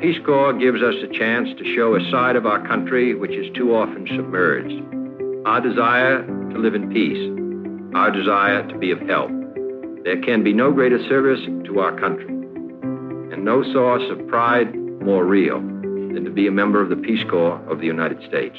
Peace Corps gives us a chance to show a side of our country which is too often submerged. Our desire to live in peace, our desire to be of help. There can be no greater service to our country, and no source of pride more real than to be a member of the Peace Corps of the United States.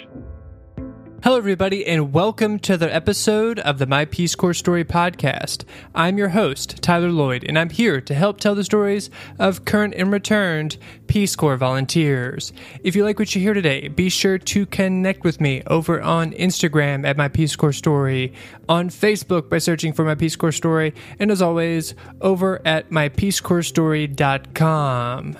Hello, everybody, and welcome to the episode of the My Peace Corps Story podcast. I'm your host, Tyler Lloyd, and I'm here to help tell the stories of current and returned Peace Corps volunteers. If you like what you hear today, be sure to connect with me over on Instagram at My Peace Corps Story, on Facebook by searching for My Peace Corps Story, and as always, over at MyPeaceCorpsStory.com.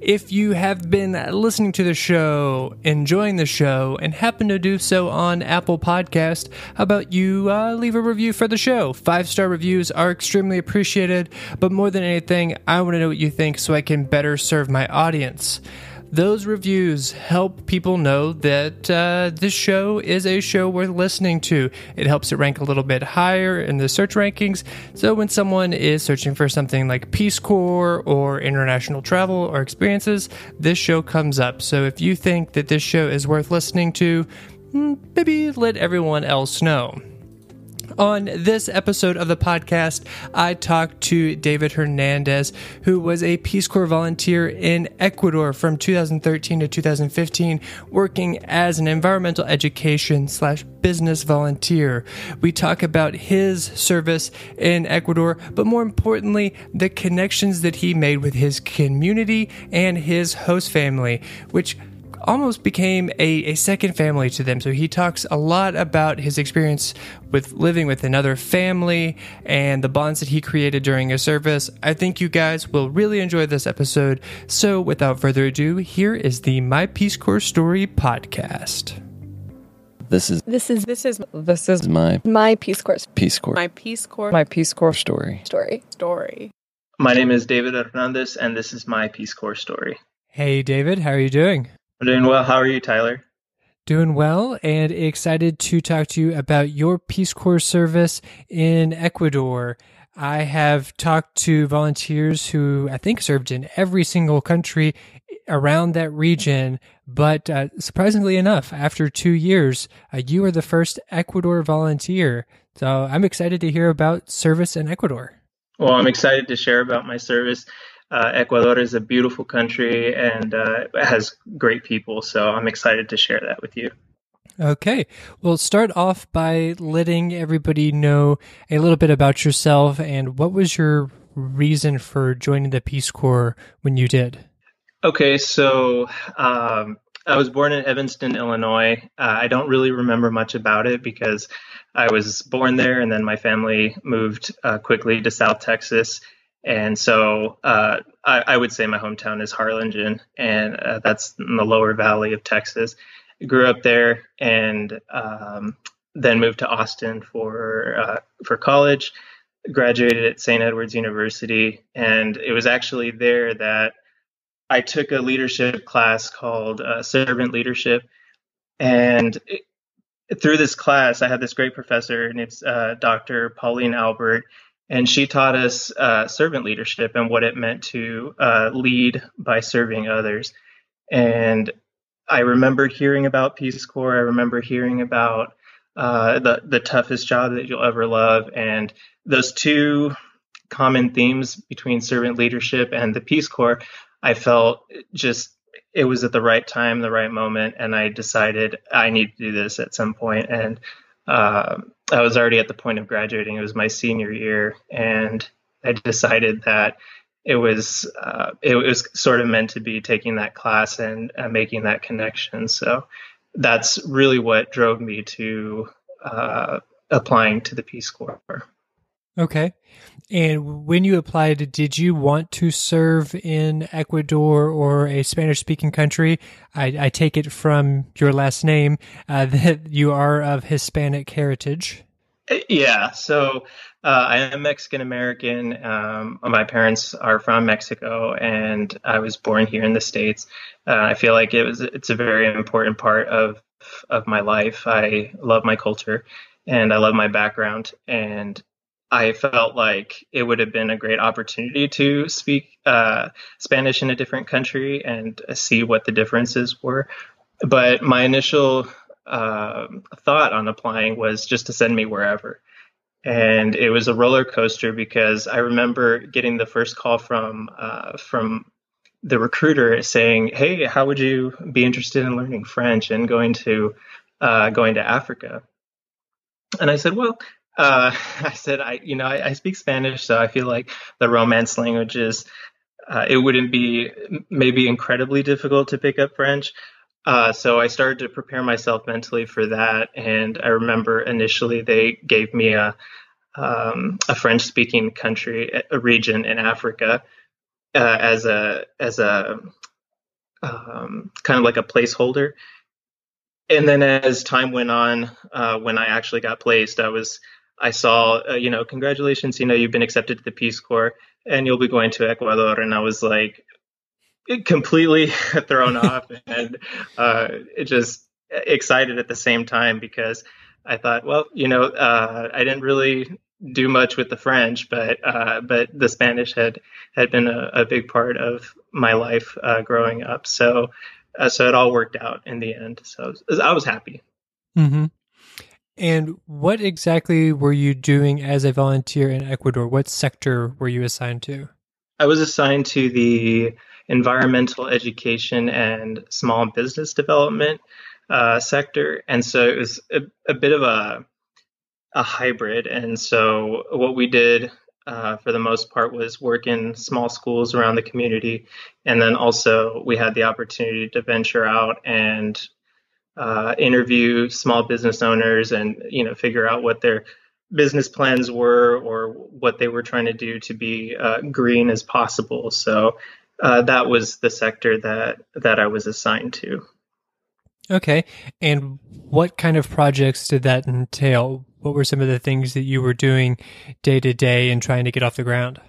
If you have been listening to the show, enjoying the show, and happen to do so on Apple Podcast, how about you uh, leave a review for the show? Five star reviews are extremely appreciated, but more than anything, I want to know what you think so I can better serve my audience those reviews help people know that uh, this show is a show worth listening to. It helps it rank a little bit higher in the search rankings. So when someone is searching for something like Peace Corps or international travel or experiences, this show comes up. So if you think that this show is worth listening to, hmm, maybe let everyone else know. On this episode of the podcast, I talked to David Hernandez, who was a Peace Corps volunteer in Ecuador from 2013 to 2015, working as an environmental education slash business volunteer. We talk about his service in Ecuador, but more importantly, the connections that he made with his community and his host family, which almost became a, a second family to them. So he talks a lot about his experience with living with another family and the bonds that he created during his service. I think you guys will really enjoy this episode. So without further ado, here is the My Peace Corps Story podcast. This is This is This is this is my my Peace Corps Peace Corps my Peace Corps my Peace Corps story. story. story. My name is David Hernandez, and this is my Peace Corps story. Hey, David, how are you doing? I'm doing well. How are you, Tyler? Doing well and excited to talk to you about your Peace Corps service in Ecuador. I have talked to volunteers who I think served in every single country around that region, but uh, surprisingly enough, after two years, uh, you are the first Ecuador volunteer. So I'm excited to hear about service in Ecuador. Well, I'm excited to share about my service. Uh, Ecuador is a beautiful country and uh, has great people, so I'm excited to share that with you. Okay. Well, start off by letting everybody know a little bit about yourself and what was your reason for joining the Peace Corps when you did? Okay, so um, I was born in Evanston, Illinois. Uh, I don't really remember much about it because I was born there and then my family moved uh, quickly to South Texas. And so uh, I, I, would say my hometown is Harlingen, and uh, that's in the lower valley of Texas. I grew up there and um, then moved to Austin for uh, for college. Graduated at St. Edward's University, and it was actually there that I took a leadership class called uh, Servant Leadership. And it, through this class, I had this great professor, and it's Dr. Pauline Albert and she taught us uh, servant leadership and what it meant to uh, lead by serving others. And I remember hearing about Peace Corps. I remember hearing about uh, the the toughest job that you'll ever love, and those two common themes between servant leadership and the Peace Corps. I felt just it was at the right time, the right moment, and I decided I need to do this at some point. And uh, I was already at the point of graduating. It was my senior year, and I decided that it was uh, it was sort of meant to be taking that class and uh, making that connection. So that's really what drove me to uh, applying to the Peace Corps. Okay. And when you applied, did you want to serve in Ecuador or a Spanish speaking country? I, I, take it from your last name uh, that you are of Hispanic heritage. Yeah. So uh, I am Mexican American. Um, my parents are from Mexico, and I was born here in the States. Uh, I feel like it was it's a very important part of of my life. I love my culture and I love my background. And I felt like it would have been a great opportunity to speak uh, Spanish in a different country and see what the differences were. But my initial uh, thought on applying was just to send me wherever. And it was a roller coaster because I remember getting the first call from uh, from the recruiter saying, "Hey, how would you be interested in learning French and going to uh, going to Africa?" And I said, "Well, uh, I said, I you know, I, I, speak Spanish, so I feel like the Romance languages, uh, it wouldn't be maybe incredibly difficult to pick up French." Uh, so I started to prepare myself mentally for that, and I remember initially they gave me a um, a French speaking country, a region in Africa, uh, as a as a um, kind of like a placeholder. And then as time went on, uh, when I actually got placed, I was I saw uh, you know congratulations, you know you've been accepted to the Peace Corps and you'll be going to Ecuador. And I was like completely thrown off and uh, just excited at the same time because I thought, well, you know, uh, I didn't really do much with the French, but uh, but the Spanish had had been a, a big part of my life uh, growing up. So uh, so it all worked out in the end. So I was happy. Mm-hmm. And what exactly were you doing as a volunteer in Ecuador? What sector were you assigned to? I was assigned to the environmental education and small business development uh, sector, and so it was a, a bit of a a hybrid. And so what we did uh, for the most part was work in small schools around the community, and then also we had the opportunity to venture out and uh, interview small business owners and you know figure out what their business plans were or what they were trying to do to be uh, green as possible. So uh, that was the sector that that I was assigned to. Okay, and what kind of projects did that entail? what were some of the things that you were doing day to day and trying to get off the ground?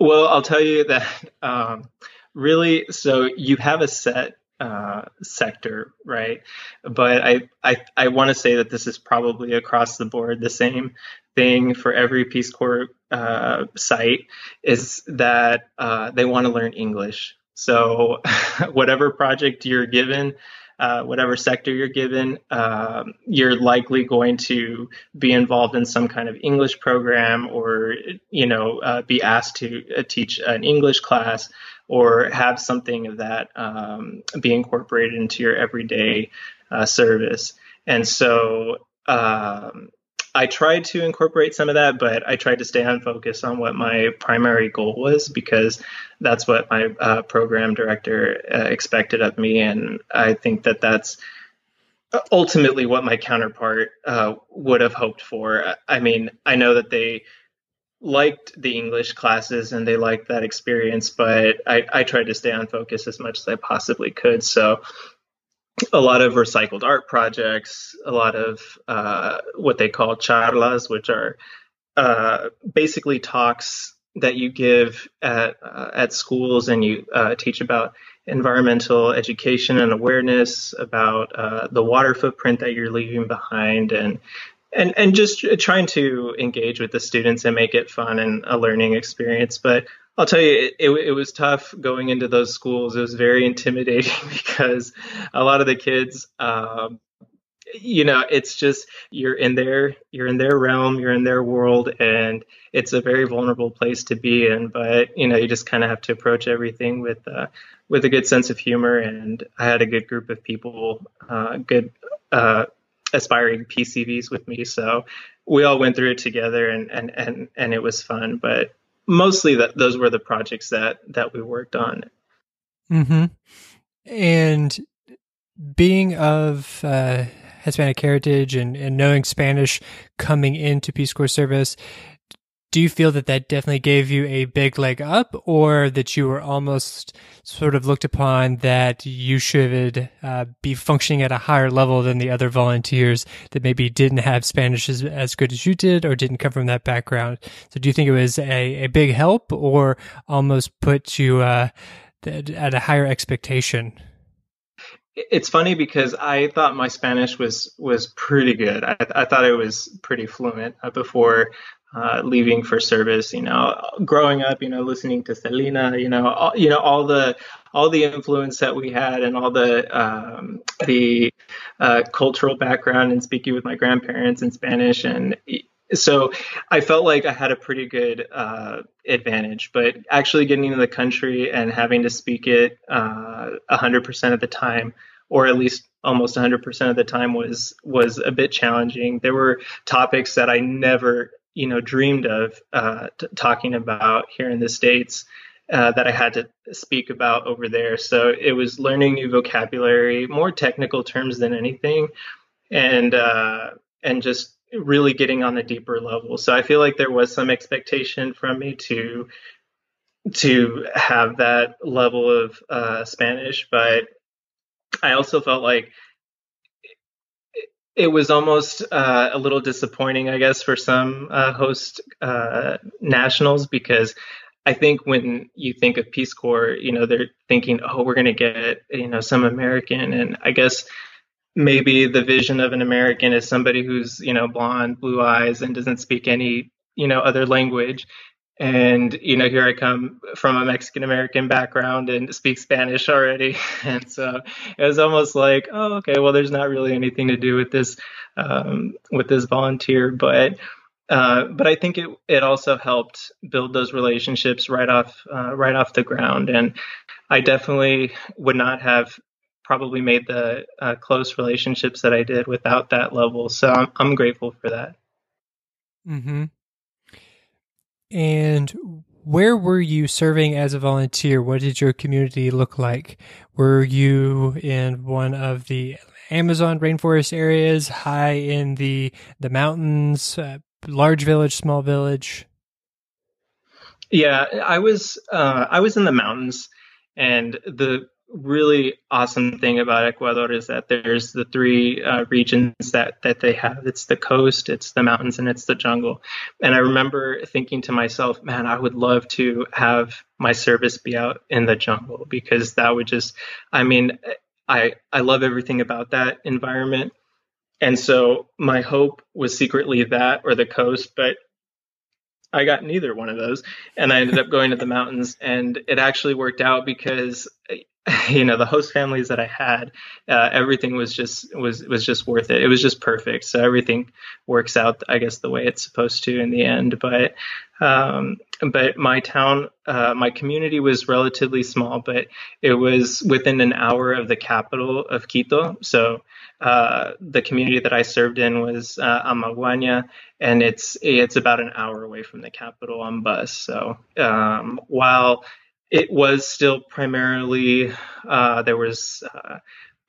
Well, I'll tell you that um, really, so you have a set uh, sector, right? But I I, I want to say that this is probably across the board the same thing for every Peace Corps uh, site is that uh, they want to learn English. So whatever project you're given, uh, whatever sector you're given, um, you're likely going to be involved in some kind of English program or, you know, uh, be asked to teach an English class or have something of that um, be incorporated into your everyday uh, service. And so, um, I tried to incorporate some of that, but I tried to stay on focus on what my primary goal was because that's what my uh, program director uh, expected of me, and I think that that's ultimately what my counterpart uh, would have hoped for. I mean, I know that they liked the English classes and they liked that experience, but I, I tried to stay on focus as much as I possibly could. So a lot of recycled art projects, a lot of uh, what they call charlas, which are uh, basically talks that you give at uh, at schools, and you uh, teach about environmental education and awareness, about uh, the water footprint that you're leaving behind, and and and just trying to engage with the students and make it fun and a learning experience. But I'll tell you, it, it, it, was tough going into those schools. It was very intimidating because a lot of the kids, um, you know, it's just you're in their you're in their realm, you're in their world, and it's a very vulnerable place to be in. But you know, you just kind of have to approach everything with uh, with a good sense of humor. And I had a good group of people, uh, good uh, aspiring PCVs with me, so we all went through it together, and and and and it was fun. But mostly that those were the projects that that we worked on. Mm-hmm. And being of uh, Hispanic heritage and, and knowing Spanish coming into Peace Corps service, do you feel that that definitely gave you a big leg up or that you were almost sort of looked upon that you should uh, be functioning at a higher level than the other volunteers that maybe didn't have Spanish as, as good as you did or didn't come from that background? So do you think it was a, a big help or almost put you uh, at a higher expectation? it's funny because I thought my Spanish was was pretty good. I, I thought it was pretty fluent uh, before uh, leaving for service. You know, growing up, you know, listening to Selena, you know, all, you know all the all the influence that we had and all the um, the uh, cultural background and speaking with my grandparents in Spanish and so I felt like I had a pretty good uh, advantage, but actually getting into the country and having to speak it uh, 100% of the time, or at least almost 100% of the time, was was a bit challenging. There were topics that I never, you know, dreamed of uh, t- talking about here in the states. Uh, that I had to speak about over there. So it was learning new vocabulary, more technical terms than anything, and uh, and just really getting on a deeper level. So I feel like there was some expectation from me to to have that level of uh, Spanish, but I also felt like it was almost uh, a little disappointing, I guess, for some uh, host uh, nationals because I think when you think of Peace Corps, you know, they're thinking, oh, we're going to get, you know, some American. And I guess maybe the vision of an American is somebody who's, you know, blonde, blue eyes, and doesn't speak any, you know, other language. And, you know, here I come from a Mexican American background and speak Spanish already. And so it was almost like, oh, okay, well, there's not really anything to do with this, um, with this volunteer. But, uh, but I think it it also helped build those relationships right off uh, right off the ground, and I definitely would not have probably made the uh, close relationships that I did without that level. So I'm I'm grateful for that. Mm hmm. And where were you serving as a volunteer? What did your community look like? Were you in one of the Amazon rainforest areas, high in the the mountains, uh, large village, small village? Yeah, I was uh, I was in the mountains, and the really awesome thing about Ecuador is that there's the three uh, regions that that they have. It's the coast, it's the mountains, and it's the jungle. And I remember thinking to myself, man, I would love to have my service be out in the jungle because that would just, I mean, I I love everything about that environment. And so my hope was secretly that or the coast, but I got neither one of those. And I ended up going to the mountains. And it actually worked out because you know the host families that I had, uh, everything was just was was just worth it. It was just perfect. So everything works out, I guess, the way it's supposed to in the end. But um, but my town, uh, my community was relatively small, but it was within an hour of the capital of Quito. So uh, the community that I served in was uh, Amaguaña, and it's it's about an hour away from the capital on bus. So um, while it was still primarily uh, there was uh,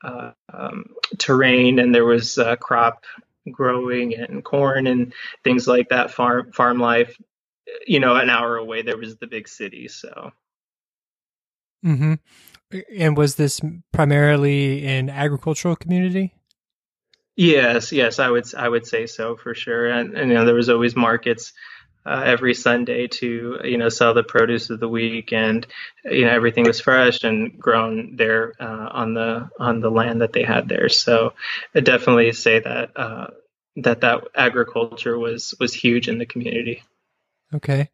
uh, um, terrain and there was uh, crop growing and corn and things like that farm farm life you know an hour away there was the big city so. Mm-hmm. And was this primarily an agricultural community? Yes yes i would i would say so for sure. And, and you know there was always markets uh, every Sunday to you know sell the produce of the week, and you know everything was fresh and grown there uh, on the on the land that they had there. So I definitely say that uh, that that agriculture was was huge in the community. Okay.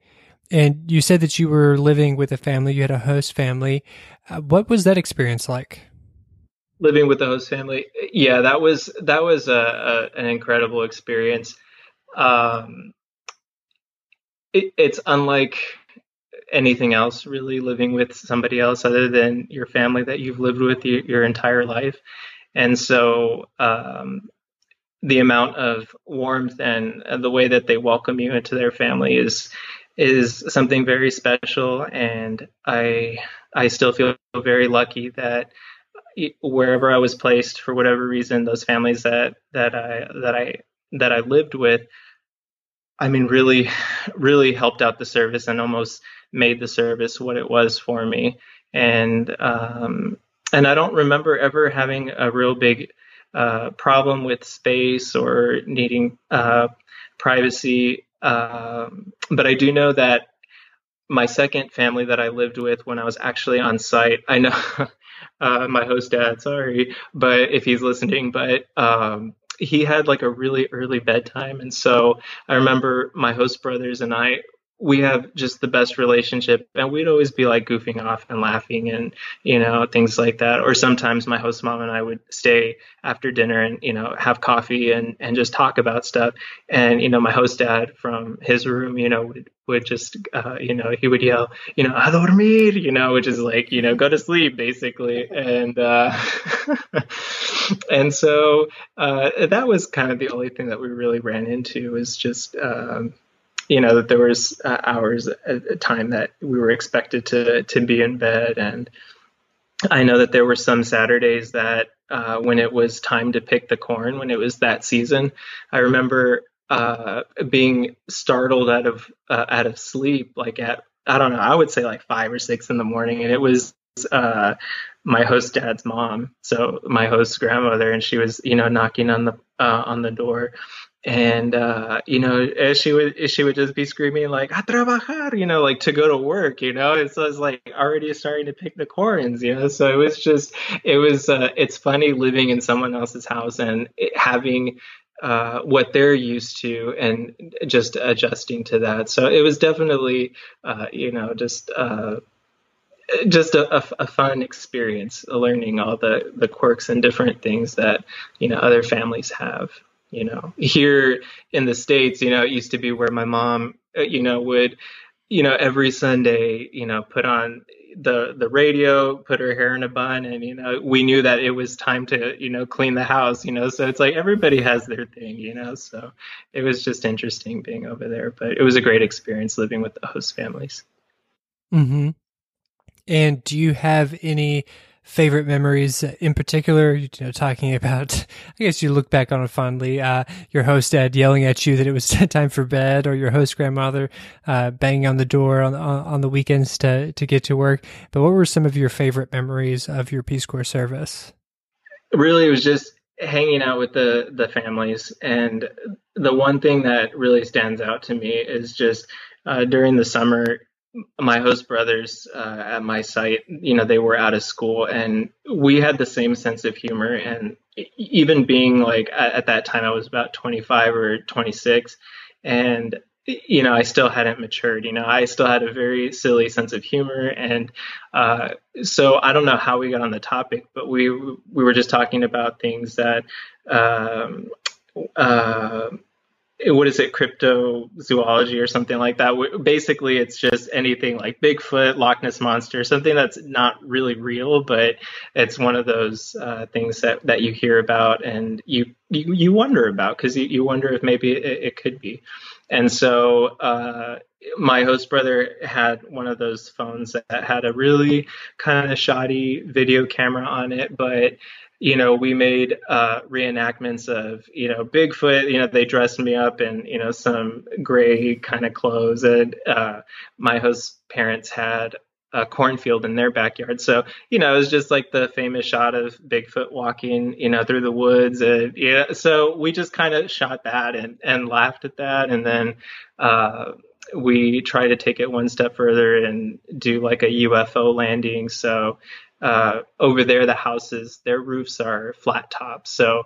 And you said that you were living with a family. You had a host family. Uh, what was that experience like? Living with the host family, yeah, that was that was a, a an incredible experience. Um, it, it's unlike anything else really living with somebody else other than your family that you've lived with your, your entire life. And so um, the amount of warmth and, the way that they welcome you into their family is is something very special. And i i still feel very lucky that wherever i was placed for whatever reason those families that that i that i that i lived with I mean, really, really helped out the service and almost made the service what it was for me. And um, and I don't remember ever having a real big uh, problem with space or needing uh, privacy. Um, but I do know that my second family that I lived with when I was actually on site, I know uh, my host dad, sorry, but if he's listening, but um, he had like a really early bedtime, and so I remember my host brothers and I we have just the best relationship and we'd always be like goofing off and laughing and you know things like that. Or sometimes my host mom and i would stay after dinner and you know have coffee and and just talk about stuff. And you know my host dad from his room you know would would just uh, you know he would yell you know a dormir you know which is like you know go to sleep basically. And uh and so uh that was kind of the only thing that we really ran into was just um you know that there was uh, hours at a time that we were expected to to be in bed. And i know that there were some saturdays that uh, when it was time to pick the corn when it was that season i remember uh, being startled out of uh, out of sleep like at i don't know i would say like five or six in the morning. And it was uh, my host dad's mom. So my host's grandmother and she was you know knocking on the uh, on the door and uh, you know, she would she would just be screaming like "a trabajar," you know, like to go to work. You know, it was like already starting to pick the corns. You know, so it was just it was uh, it's funny living in someone else's house and having uh, what they're used to and just adjusting to that. So it was definitely uh, you know just uh, just a, a, a, fun experience learning all the the quirks and different things that you know other families have you know here in the states you know it used to be where my mom uh, you know would you know every sunday you know put on the the radio put her hair in a bun and you know we knew that it was time to you know clean the house you know so it's like everybody has their thing you know so it was just interesting being over there but it was a great experience living with the host families. Mhm and do you have any favorite memories in particular? You know, talking about, I guess you look back on it fondly. Uh, your host dad yelling at you that it was time for bed, or your host grandmother uh, banging on the door on, on, the weekends to to get to work. But what were some of your favorite memories of your Peace Corps service? Really, it was just hanging out with the the families, and the one thing that really stands out to me is just uh, during the summer my host brothers uh, at my site, you know, they were out of school and we had the same sense of humor. And even being like at, at, that time, I was about 25 or 26. And, you know, I still hadn't matured. You know, I still had a very silly sense of humor. And uh, so I don't know how we got on the topic, but we, we were just talking about things that, um, uh, what is it cryptozoology or something like that? Basically it's just anything like bigfoot loch ness monster something that's not really real but it's one of those uh, things that, that you hear about and you you, you wonder about because you, you wonder if maybe it, it could be. And so uh, my host brother had one of those phones that had a really kind of shoddy video camera on it but you know, we made uh, reenactments of, you know, Bigfoot. You know, they dressed me up in, you know, some gray kind of clothes. And uh, my host parents had a cornfield in their backyard. So, you know, it was just like the famous shot of Bigfoot walking, you know, through the woods. And, yeah, so we just kind of shot that and, and laughed at that. And then, uh, we try to take it one step further and do like a UFO landing. So uh, over there, the houses, their roofs are flat tops. So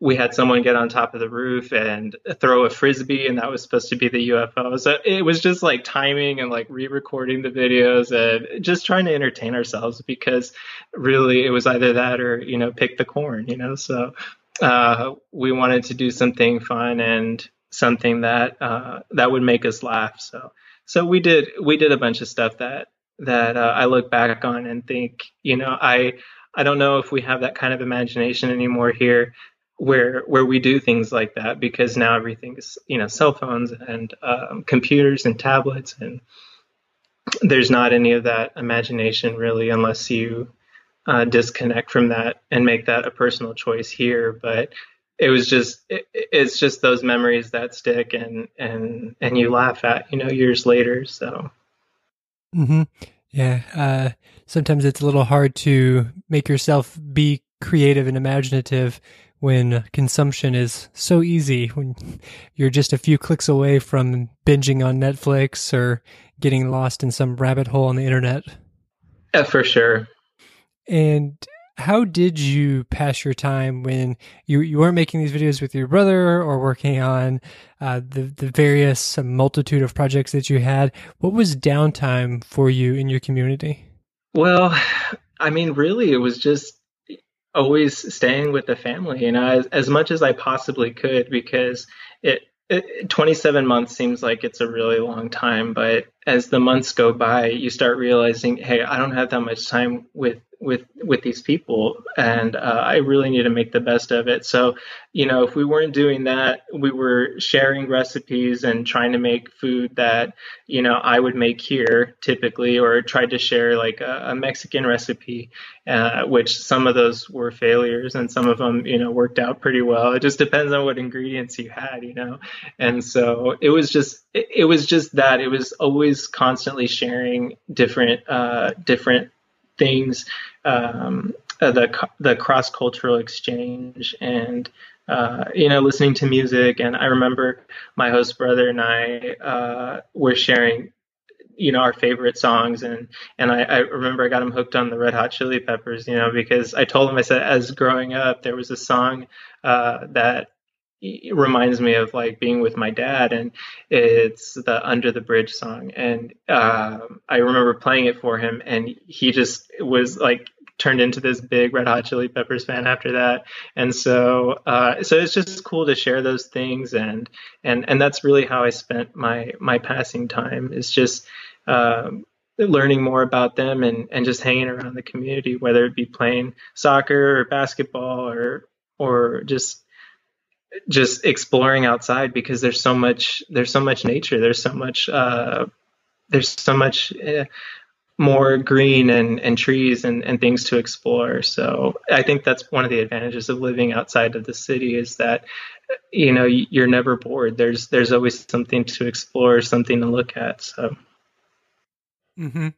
we had someone get on top of the roof and throw a frisbee, and that was supposed to be the UFO. So it was just like timing and like re-recording the videos and just trying to entertain ourselves because really it was either that or you know pick the corn, you know. So uh, we wanted to do something fun and something that uh, that would make us laugh. So so we did we did a bunch of stuff that that uh, I look back on and think, you know, I I don't know if we have that kind of imagination anymore here, where where we do things like that because now everything is you know cell phones and um, computers and tablets and there's not any of that imagination really unless you uh, disconnect from that and make that a personal choice here. But it was just it, it's just those memories that stick and and and you laugh at you know years later. So hmm Yeah. Uh, sometimes it's a little hard to make yourself be creative and imaginative when consumption is so easy. When you're just a few clicks away from binging on Netflix or getting lost in some rabbit hole on the internet. Yeah, for sure. And how did you pass your time when you you weren't making these videos with your brother or working on uh, the the various multitude of projects that you had? What was downtime for you in your community? Well, I mean, really, it was just always staying with the family, you know, as, as much as I possibly could, because it, it 27 months seems like it's a really long time, but as the months go by, you start realizing, hey, I don't have that much time with with with these people and uh, i really need to make the best of it. So you know if we weren't doing that we were sharing recipes and trying to make food that you know i would make here typically or tried to share like a, a mexican recipe uh, which some of those were failures and some of them you know worked out pretty well. It just depends on what ingredients you had you know? And so it was just it, it was just that. It was always constantly sharing different uh, different things, um, uh, the the cross cultural exchange, and uh, you know, listening to music. And I remember my host brother and I uh, were sharing, you know, our favorite songs. And and I, I, remember I got him hooked on the Red Hot Chili Peppers, you know, because I told him I said as growing up there was a song uh, that it reminds me of like being with my dad and it's the under the bridge song and uh, i remember playing it for him and he just was like turned into this big red hot chili peppers fan after that and so uh, so it's just cool to share those things and and and that's really how i spent my my passing time is just um, learning more about them and and just hanging around the community whether it be playing soccer or basketball or or just just exploring outside because there's so much there's so much nature. There's so much uh, there's so much uh, more green and, and trees and, and things to explore. So i think that's one of the advantages of living outside of the city is that you know you're never bored. There's there's always something to explore something to look at so. Mm-hmm.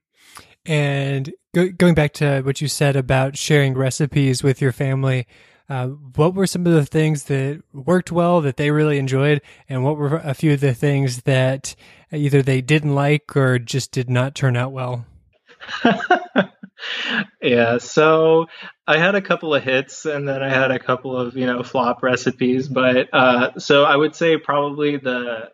and go, going back to what you said about sharing recipes with your family uh, what were some of the things that worked well that they really enjoyed, and what were a few of the things that either they didn't like or just did not turn out well? yeah, so I had a couple of hits, and then I had a couple of you know flop recipes. But uh, so I would say probably the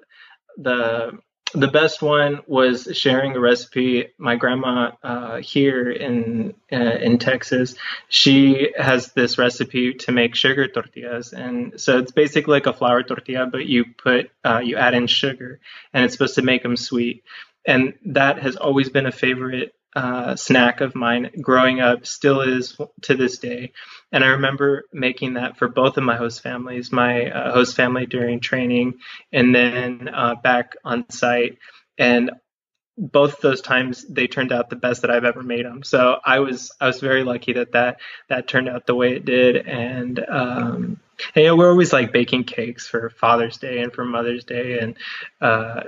the the best one was sharing a recipe. My grandma uh, here in uh, in Texas, she has this recipe to make sugar tortillas, and so it's basically like a flour tortilla, but you put uh, you add in sugar, and it's supposed to make them sweet. And that has always been a favorite uh, snack of mine growing up, still is to this day. And I remember making that for both of my host families, my uh, host family during training, and then uh, back on site. And both those times they turned out the best that I've ever made them. So I was I was very lucky that that that turned out the way it did. And um, and, you know, we're always like baking cakes for Father's Day and for Mother's Day and uh,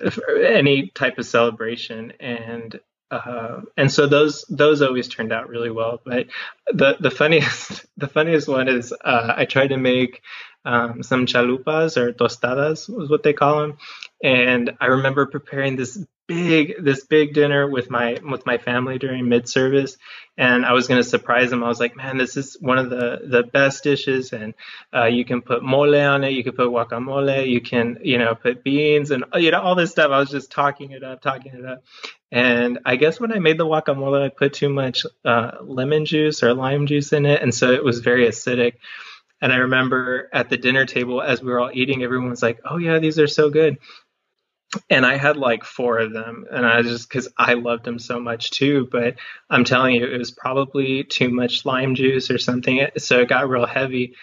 any type of celebration. And uh, and so those those always turned out really well. But the the funniest the funniest one is uh, I tried to make um, some chalupas or tostadas was what they call them, and I remember preparing this big this big dinner with my with my family during mid service and I was going to surprise them. I was like, man, this is one of the the best dishes and uh, you can put mole on it, you can put guacamole, you can you know put beans and you know all this stuff. I was just talking it up, talking it up. And I guess when I made the guacamole, I put too much uh, lemon juice or lime juice in it, and so it was very acidic. And I remember at the dinner table, as we were all eating, everyone was like, "Oh yeah, these are so good." and I had like four of them, and I just because I loved them so much too. But I'm telling you, it was probably too much lime juice or something, so it got real heavy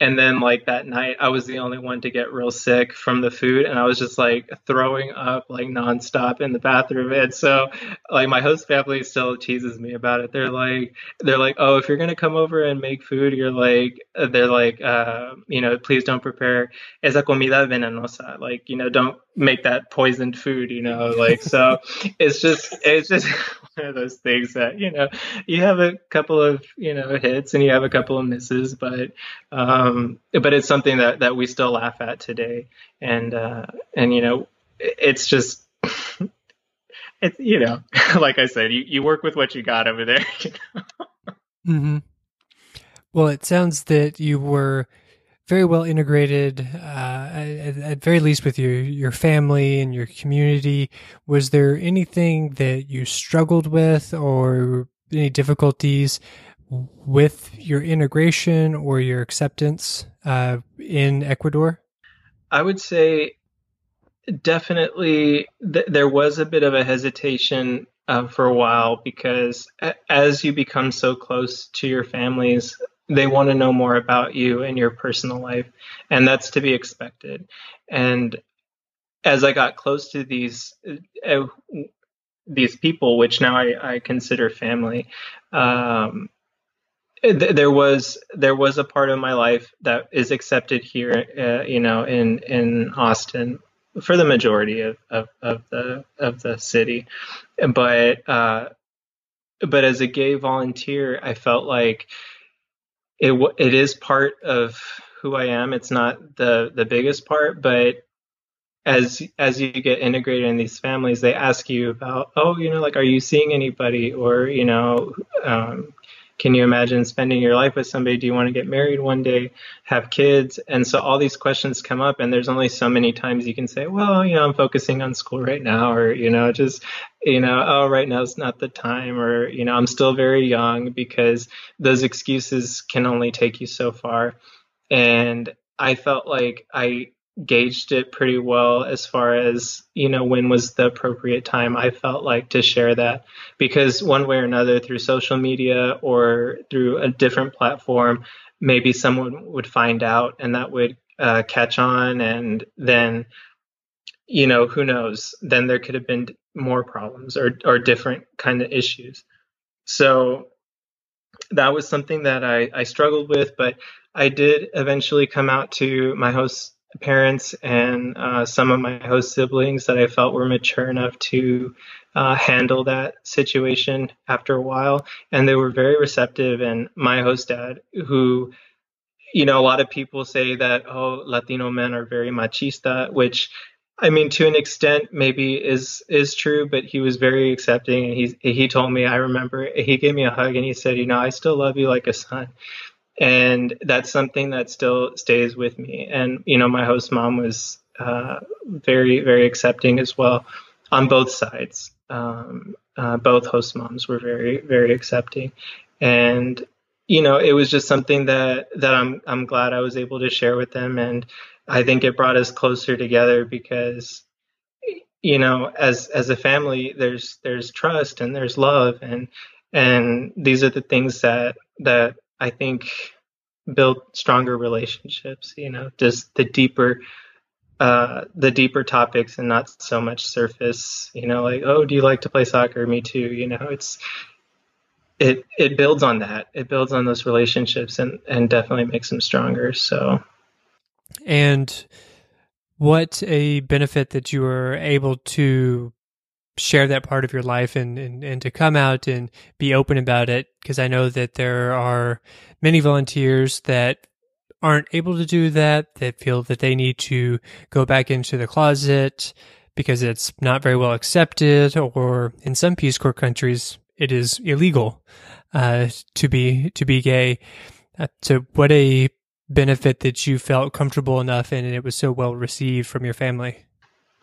and then like that night i was the only one to get real sick from the food and i was just like throwing up like nonstop in the bathroom. And so like my host family still teases me about it. They're like they're like oh if you're gonna come over and make food you're like they're like uh, you know please don't prepare esa comida venenosa. Like you know don't make that poisoned food you know like so it's just it's just one of those things that you know you have a couple of you know hits and you have a couple of misses but um but it's something that that we still laugh at today and uh and you know it's just it's you know like i said you, you work with what you got over there you know? mm-hmm Well, it sounds that you were very well integrated, uh, at, at very least with your your family and your community. Was there anything that you struggled with, or any difficulties with your integration or your acceptance uh, in Ecuador? I would say definitely th- there was a bit of a hesitation uh, for a while because as you become so close to your families, they want to know more about you and your personal life, and that's to be expected. And as I got close to these uh, these people, which now I, I consider family, um, th- there was there was a part of my life that is accepted here, uh, you know, in in Austin for the majority of, of, of the of the city, but uh, but as a gay volunteer, I felt like it it is part of who I am. It's not the the biggest part, but as as you get integrated in these families, they ask you about, oh, you know, like, are you seeing anybody, or you know, um, can you imagine spending your life with somebody? Do you want to get married one day, have kids? And so all these questions come up, and there's only so many times you can say, well, you know, I'm focusing on school right now, or, you know, just, you know, oh, right now is not the time, or, you know, I'm still very young because those excuses can only take you so far. And I felt like I gauged it pretty well as far as you know when was the appropriate time i felt like to share that. Because one way or another through social media or through a different platform maybe someone would find out and that would uh, catch on and then you know who knows? Then there could have been more problems or or different kind of issues. So that was something that I, I struggled with but i did eventually come out to my host parents and uh, some of my host siblings that I felt were mature enough to uh, handle that situation after a while. And they were very receptive. And my host dad, who, you know, a lot of people say that, oh, Latino men are very machista, which I mean, to an extent, maybe is is true, but he was very accepting, and he he told me. I remember he gave me a hug, and he said, "You know, I still love you like a son." And that's something that still stays with me. And you know, my host mom was uh, very, very accepting as well on both sides. Um, uh, both host moms were very, very accepting, and you know, it was just something that that I'm I'm glad I was able to share with them, and I think it brought us closer together because you know, as as a family, there's there's trust and there's love, and and these are the things that that I think build stronger relationships. You know, just the deeper uh, the deeper topics and not so much surface. You know, like oh, do you like to play soccer? Me too. You know, it's it it builds on that. It builds on those relationships and and definitely makes them stronger. So, and what a benefit that you were able to share that part of your life and, and, and to come out and be open about it. Because I know that there are many volunteers that aren't able to do that, that feel that they need to go back into the closet because it's not very well accepted, or in some Peace Corps countries, it is illegal uh, to be to be gay. Uh, so, what a benefit that you felt comfortable enough in, and it was so well received from your family.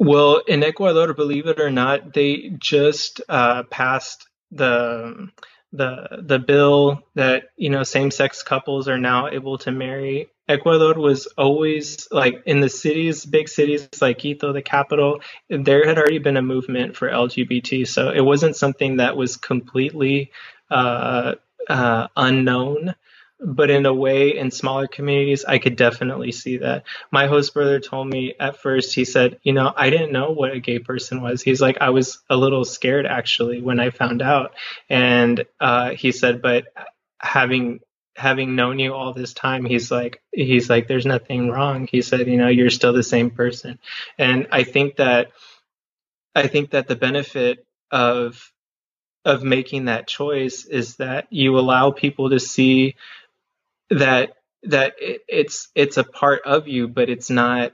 Well, in Ecuador, believe it or not, they just uh, passed the the the bill that you know same sex couples are now able to marry. Ecuador was always like in the cities, big cities like Quito, the capital. There had already been a movement for LGBT, so it wasn't something that was completely uh, uh, unknown but in a way in smaller communities i could definitely see that. My host brother told me at first he said you know i didn't know what a gay person was. He's like i was a little scared actually when i found out. And uh, he said but having having known you all this time he's like he's like there's nothing wrong. He said you know you're still the same person. And i think that i think that the benefit of of making that choice is that you allow people to see that that it, it's it's a part of you, but it's not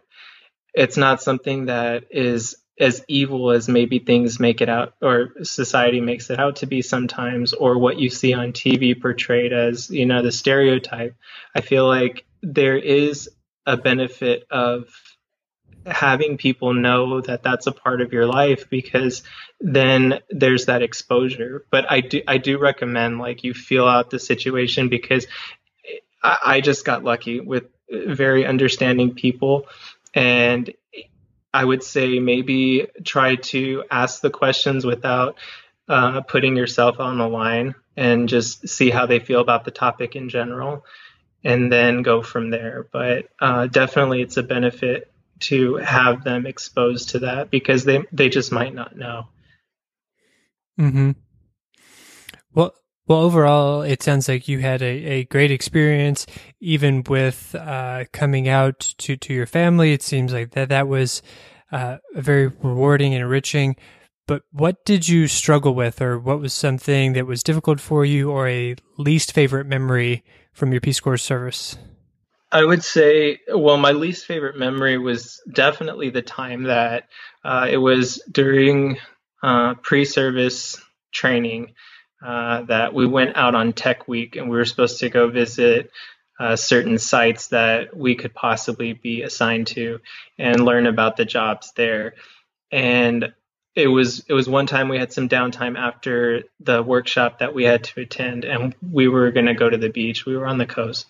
it's not something that is as evil as maybe things make it out or society makes it out to be sometimes or what you see on TV portrayed as you know the stereotype. I feel like there is a benefit of having people know that that's a part of your life because then there's that exposure. But I do I do recommend like you feel out the situation because I, I just got lucky with very understanding people and I would say maybe try to ask the questions without uh, putting yourself on the line and just see how they feel about the topic in general and then go from there. But uh, definitely it's a benefit to have them exposed to that because they, they just might not know. Mm-hmm. Well, well, overall, it sounds like you had a, a great experience, even with uh, coming out to, to your family. It seems like that that was uh, very rewarding and enriching. But what did you struggle with, or what was something that was difficult for you, or a least favorite memory from your Peace Corps service? I would say, well, my least favorite memory was definitely the time that uh, it was during uh, pre service training uh, that we went out on Tech Week and we were supposed to go visit uh, certain sites that we could possibly be assigned to and learn about the jobs there. And it was it was one time we had some downtime after the workshop that we had to attend, and we were going to go to the beach. We were on the coast,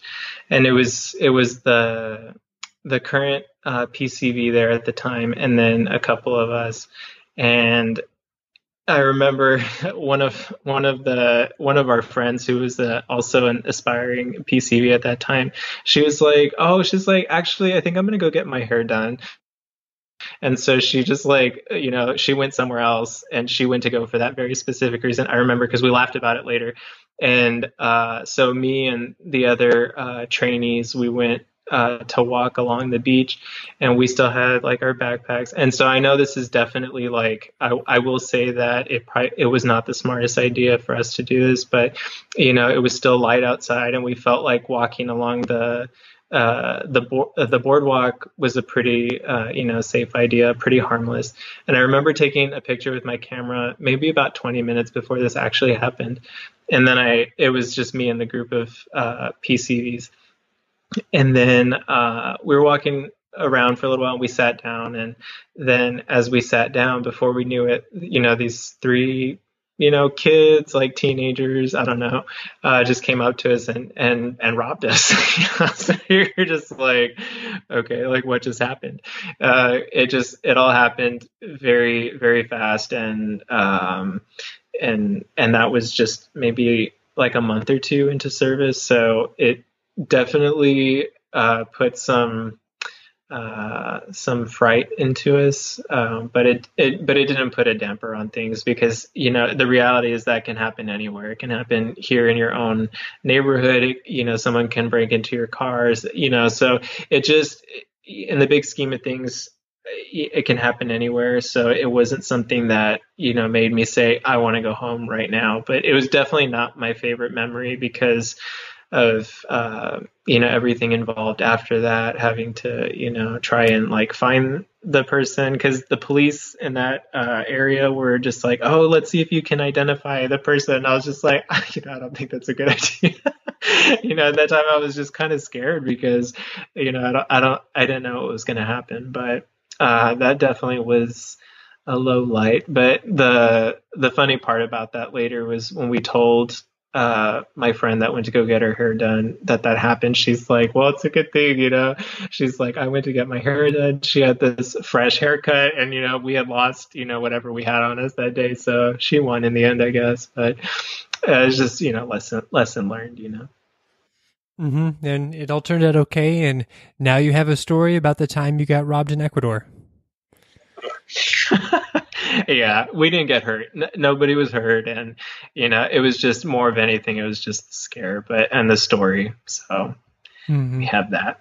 and it was it was the the current uh, PCV there at the time, and then a couple of us, and I remember one of one of the one of our friends who was uh, also an aspiring PCV at that time. She was like, "Oh, she's like, actually, I think I'm gonna go get my hair done." And so she just like, you know, she went somewhere else, and she went to go for that very specific reason. I remember because we laughed about it later. And uh, so me and the other uh, trainees, we went uh, to walk along the beach, and we still had like our backpacks. And so I know this is definitely like I, I will say that it probably, it was not the smartest idea for us to do this, but you know it was still light outside, and we felt like walking along the uh, the bo- the boardwalk was a pretty uh, you know safe idea, pretty harmless. And I remember taking a picture with my camera maybe about 20 minutes before this actually happened, and then I it was just me and the group of uh, PCVs and then uh, we were walking around for a little while and we sat down and then as we sat down before we knew it you know these three you know kids like teenagers i don't know uh, just came up to us and and and robbed us. So you're just like okay like what just happened? Uh, it just it all happened very very fast and um and and that was just maybe like a month or two into service. So it definitely uh, put some uh, some fright into us, um, but it, it but it didn't put a damper on things because you know the reality is that can happen anywhere. It can happen here in your own neighborhood. You know, someone can break into your cars. You know, so it just in the big scheme of things, it can happen anywhere. So it wasn't something that, you know, made me say, I want to go home right now. But it was definitely not my favorite memory because of uh, you know everything involved after that having to you know try and like find the person because the police in that uh, area were just like oh let's see if you can identify the person. I was just like you know i don't think that's a good idea. You know at that time i was just kind of scared because you know i don't i don't i didn't know what was going to happen but uh, that definitely was a low light. But the the funny part about that later was when we told uh, my friend that went to go get her hair done that that happened. She's like well it's a good thing you know? She's like i went to get my hair done. She had this fresh haircut and you know we had lost you know whatever we had on us that day. So she won in the end i guess. But uh, it's just you know lesson lesson learned you know? Mm-hmm. and it all turned out okay. And now you have a story about the time you got robbed in ecuador yeah, we didn't get hurt. N- nobody was hurt, and you know, it was just more of anything. It was just the scare, but and the story. So mm-hmm. we have that.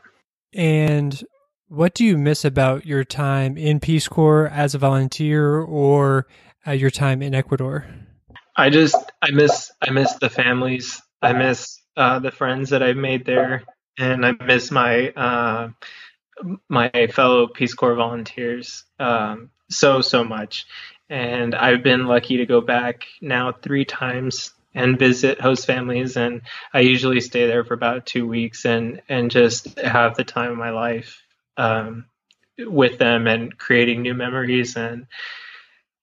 And what do you miss about your time in Peace Corps as a volunteer, or uh, your time in Ecuador? I just I miss I miss the families. I miss uh, the friends that I've made there, and I miss my uh, my fellow Peace Corps volunteers. Um, so so much. And I've been lucky to go back now three times and visit host families and I usually stay there for about two weeks and and just have the time of my life um, with them and creating new memories and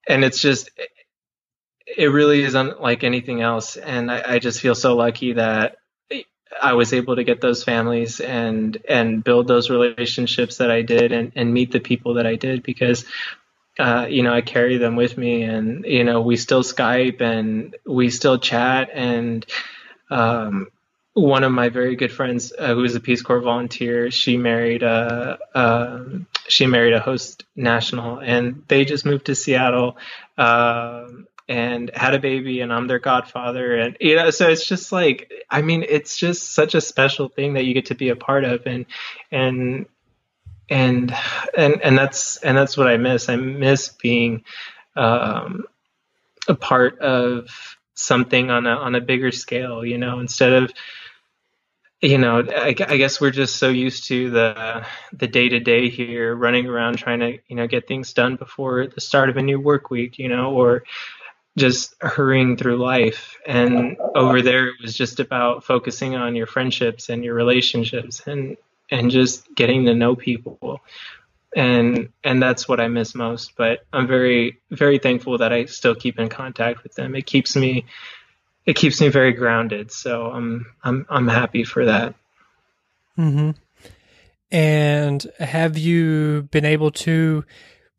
and it's just it really is unlike anything else and I, I just feel so lucky that I was able to get those families and and build those relationships that I did and, and meet the people that I did because uh, you know, I carry them with me and, you know, we still Skype and we still chat. And um, one of my very good friends, uh, who is a Peace Corps volunteer, she married a, uh, she married a host national and they just moved to Seattle. Uh, and had a baby and I'm their godfather and you know so it's just like I mean it's just such a special thing that you get to be a part of and and and and and that's and that's what I miss. I miss being um, a part of something on a on a bigger scale. You know, instead of you know, I, I guess we're just so used to the the day to day here, running around trying to you know get things done before the start of a new work week. You know, or just hurrying through life. And over there, it was just about focusing on your friendships and your relationships and and just getting to know people and and that's what I miss most. But I'm very very thankful that I still keep in contact with them. It keeps me it keeps me very grounded. So I'm I'm I'm happy for that. Hmm. And have you been able to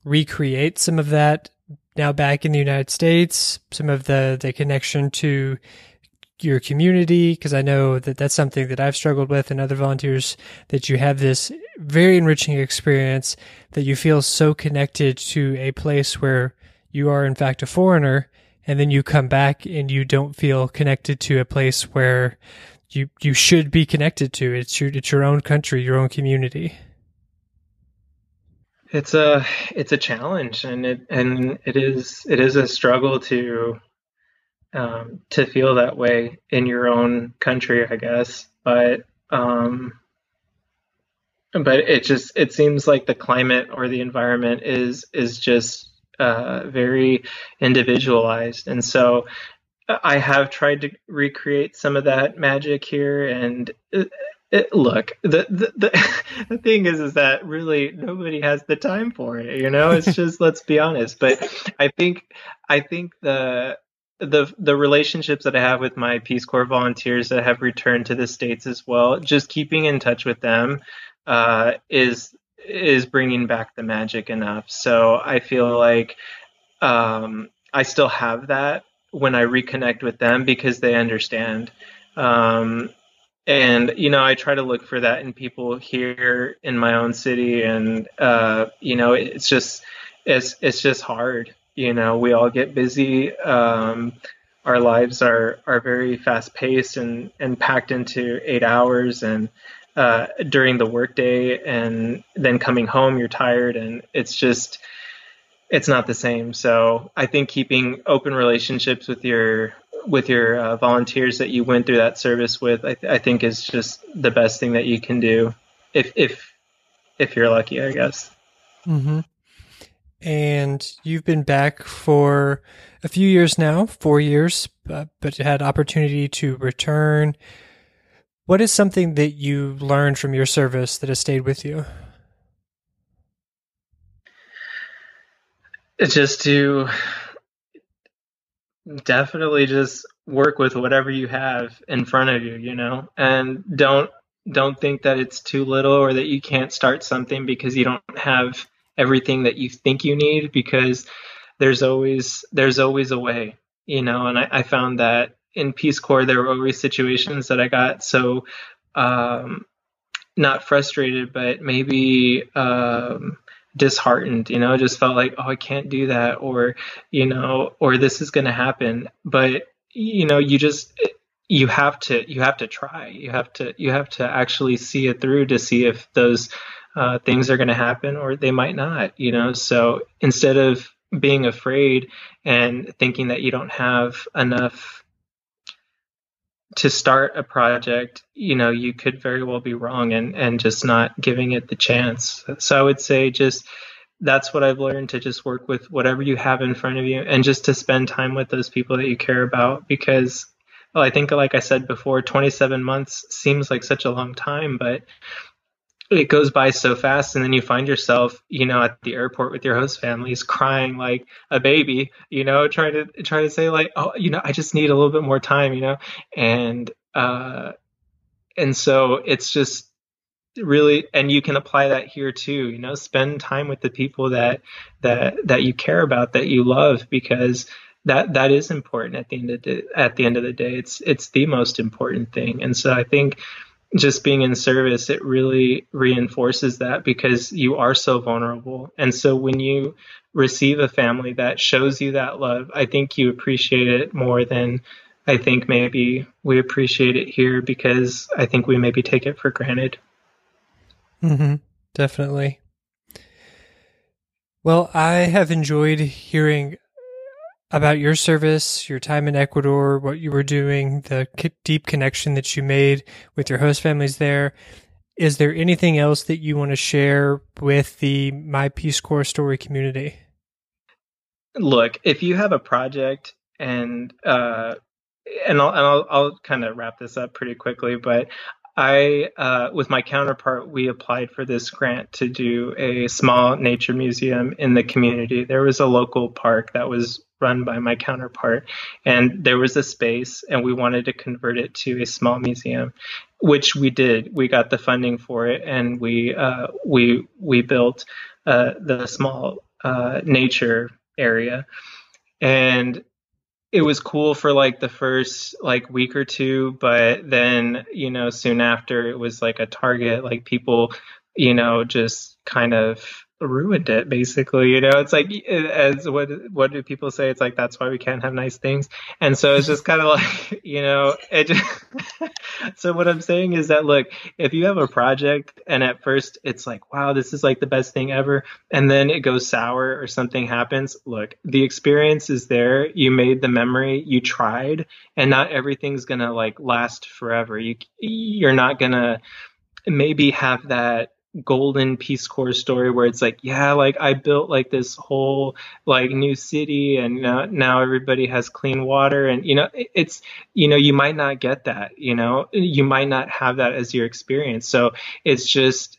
recreate some of that now back in the United States? Some of the the connection to your community because I know that that's something that I've struggled with and other volunteers that you have this very enriching experience that you feel so connected to a place where you are in fact a foreigner and then you come back and you don't feel connected to a place where you you should be connected to. It's your it's your own country your own community. It's a it's a challenge and it and it is it is a struggle to um, to feel that way in your own country, I guess. But um, but it just it seems like the climate or the environment is is just uh, very individualized, and so I have tried to recreate some of that magic here, and. It, it, look, the, the the the thing is, is that really nobody has the time for it. You know, it's just let's be honest. But I think I think the the the relationships that I have with my Peace Corps volunteers that have returned to the states as well, just keeping in touch with them uh, is is bringing back the magic enough. So I feel like um, I still have that when I reconnect with them because they understand. Um, and you know, I try to look for that in people here in my own city, and uh, you know, it's just it's it's just hard you know we all get busy um, our lives are are very fast paced and and packed into eight hours and uh, during the workday and then coming home you're tired and it's just it's not the same. So i think keeping open relationships with your with your uh, volunteers that you went through that service with I, th- I think is just the best thing that you can do if if if you're lucky i guess. Mm-hmm and you've been back for a few years now, four years, uh, but had opportunity to return. What is something that you learned from your service that has stayed with you? It's just to definitely just work with whatever you have in front of you, you know, and don't don't think that it's too little or that you can't start something because you don't have everything that you think you need because there's always there's always a way you know and I, I found that in peace corps there were always situations that i got so um, not frustrated but maybe um, disheartened you know just felt like oh i can't do that or you know or this is going to happen. But you know you just you have to you have to try. You have to you have to actually see it through to see if those uh, things are going to happen or they might not, you know. So instead of being afraid and thinking that you don't have enough to start a project, you know, you could very well be wrong and, and just not giving it the chance. So I would say just that's what I've learned to just work with whatever you have in front of you and just to spend time with those people that you care about because well, I think like I said before 27 months seems like such a long time but it goes by so fast and then you find yourself you know at the airport with your host families crying like a baby you know trying to trying to say like oh you know I just need a little bit more time you know? And uh and so it's just really and you can apply that here too you know? Spend time with the people that that that you care about that you love because that that is important at the end of the at the end of the day. It's it's the most important thing. And so i think just being in service it really reinforces that because you are so vulnerable and so when you receive a family that shows you that love i think you appreciate it more than i think maybe we appreciate it here because i think we maybe take it for granted Mm-hmm. Definitely. Well, I have enjoyed hearing about your service, your time in Ecuador, what you were doing, the deep connection that you made with your host families there. Is there anything else that you want to share with the My Peace Corps story community? Look, if you have a project and uh, and I'll, and I'll, I'll kind of wrap this up pretty quickly, but I, uh, with my counterpart, we applied for this grant to do a small nature museum in the community. There was a local park that was run by my counterpart, and there was a space, and we wanted to convert it to a small museum, which we did. We got the funding for it, and we uh, we we built uh, the small uh, nature area, and it was cool for like the first like week or two, but then, you know, soon after it was like a target, like people, you know, just kind of ruined it basically you know? It's like as what what do people say? It's like that's why we can't have nice things. And so it's just kind of like you know it just, so what i'm saying is that look if you have a project and at first it's like wow this is like the best thing ever and then it goes sour or something happens look the experience is there. You made the memory. You tried and not everything's gonna like last forever. You you're not gonna maybe have that golden peace corps story where it's like yeah like i built like this whole like new city and now, now everybody has clean water. And you know it's you know you might not get that you know you might not have that as your experience. So it's just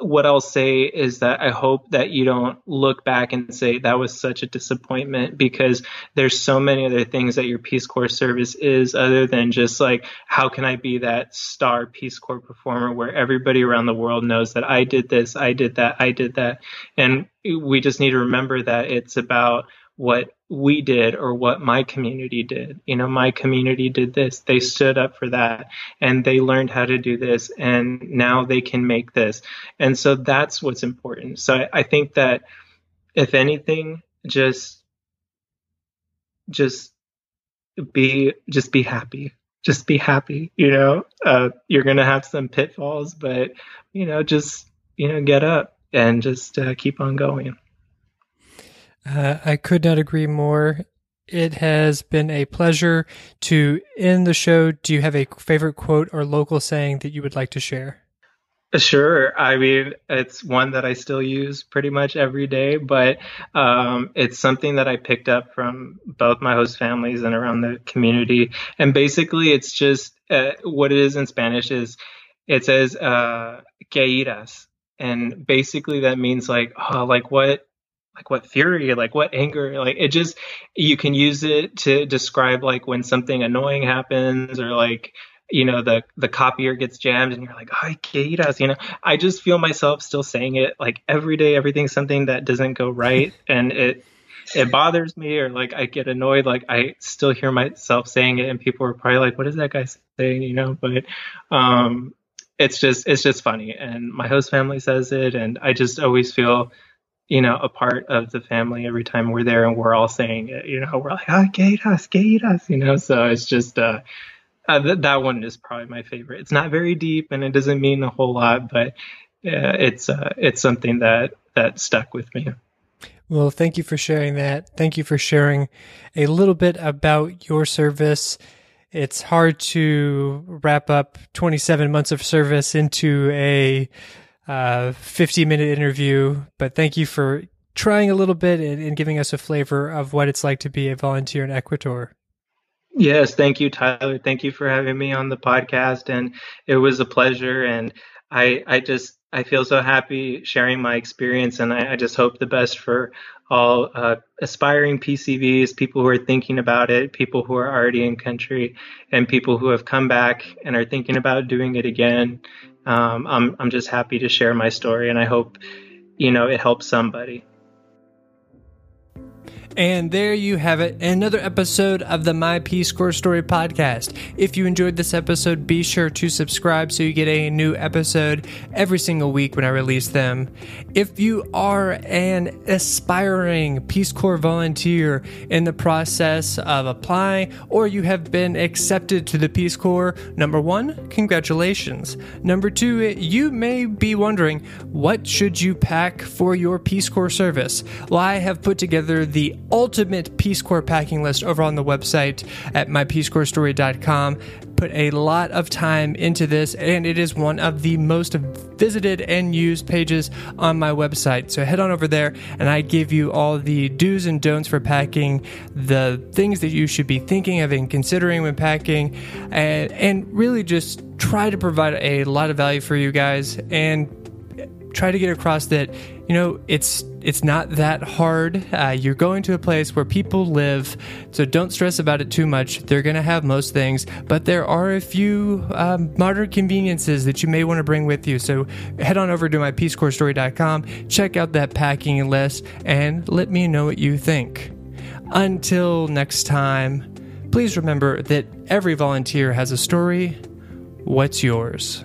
what I'll say is that I hope that you don't look back and say that was such a disappointment because there's so many other things that your Peace Corps service is other than just like, how can I be that star Peace Corps performer where everybody around the world knows that I did this, I did that, I did that. And we just need to remember that it's about what we did or what my community did. You know, my community did this. They stood up for that and they learned how to do this and now they can make this. And so that's what's important. So I, I think that if anything, just, just be, just be happy. Just be happy. You know, uh, you're going to have some pitfalls, but, you know, just, you know, get up and just uh, keep on going. Uh, I could not agree more. It has been a pleasure to end the show. Do you have a favorite quote or local saying that you would like to share? Sure. I mean, it's one that I still use pretty much every day, but um, it's something that I picked up from both my host families and around the community. And basically, it's just uh, what it is in Spanish is it says uh, "que iras," and basically that means like, oh, like what like what fury like what anger like it just you can use it to describe like when something annoying happens or like you know the the copier gets jammed and you're like ay queiras you know? I just feel myself still saying it like every day everything's something that doesn't go right and it it bothers me or like i get annoyed like i still hear myself saying it and people are probably like what is that guy saying? you know? But um it's just it's just funny and my host family says it and i just always feel you know, a part of the family every time we're there and we're all saying it, you know, we're like, ah, gate us, gate us, you know, so it's just, uh, uh th- that one is probably my favorite. It's not very deep and it doesn't mean a whole lot, but uh, it's, uh, it's something that, that stuck with me. Well, thank you for sharing that. Thank you for sharing a little bit about your service. It's hard to wrap up 27 months of service into a uh, 50 minute interview, but thank you for trying a little bit and, and giving us a flavor of what it's like to be a volunteer in Ecuador. Yes, thank you, Tyler. Thank you for having me on the podcast, and it was a pleasure. And I, I just, I feel so happy sharing my experience, and I, I just hope the best for all uh, aspiring PCVs, people who are thinking about it, people who are already in country, and people who have come back and are thinking about doing it again. Um, I'm, I'm just happy to share my story, and I hope, you know, it helps somebody. And there you have it, another episode of the My Peace Corps Story podcast. If you enjoyed this episode, be sure to subscribe so you get a new episode every single week when I release them. If you are an aspiring Peace Corps volunteer in the process of applying, or you have been accepted to the Peace Corps, number one, congratulations. Number two, you may be wondering, what should you pack for your Peace Corps service? Well, I have put together the ultimate Peace Corps packing list over on the website at mypeacecorpsstory.com. Put a lot of time into this, and it is one of the most visited and used pages on my website. So head on over there, and I give you all the do's and don'ts for packing, the things that you should be thinking of and considering when packing, and, and really just try to provide a lot of value for you guys and try to get across that you know it's it's not that hard. Uh, you're going to a place where people live so don't stress about it too much. They're going to have most things but there are a few um, modern conveniences that you may want to bring with you. So head on over to mypeacecorpsstory.com check out that packing list and let me know what you think. Until next time please remember that every volunteer has a story. What's yours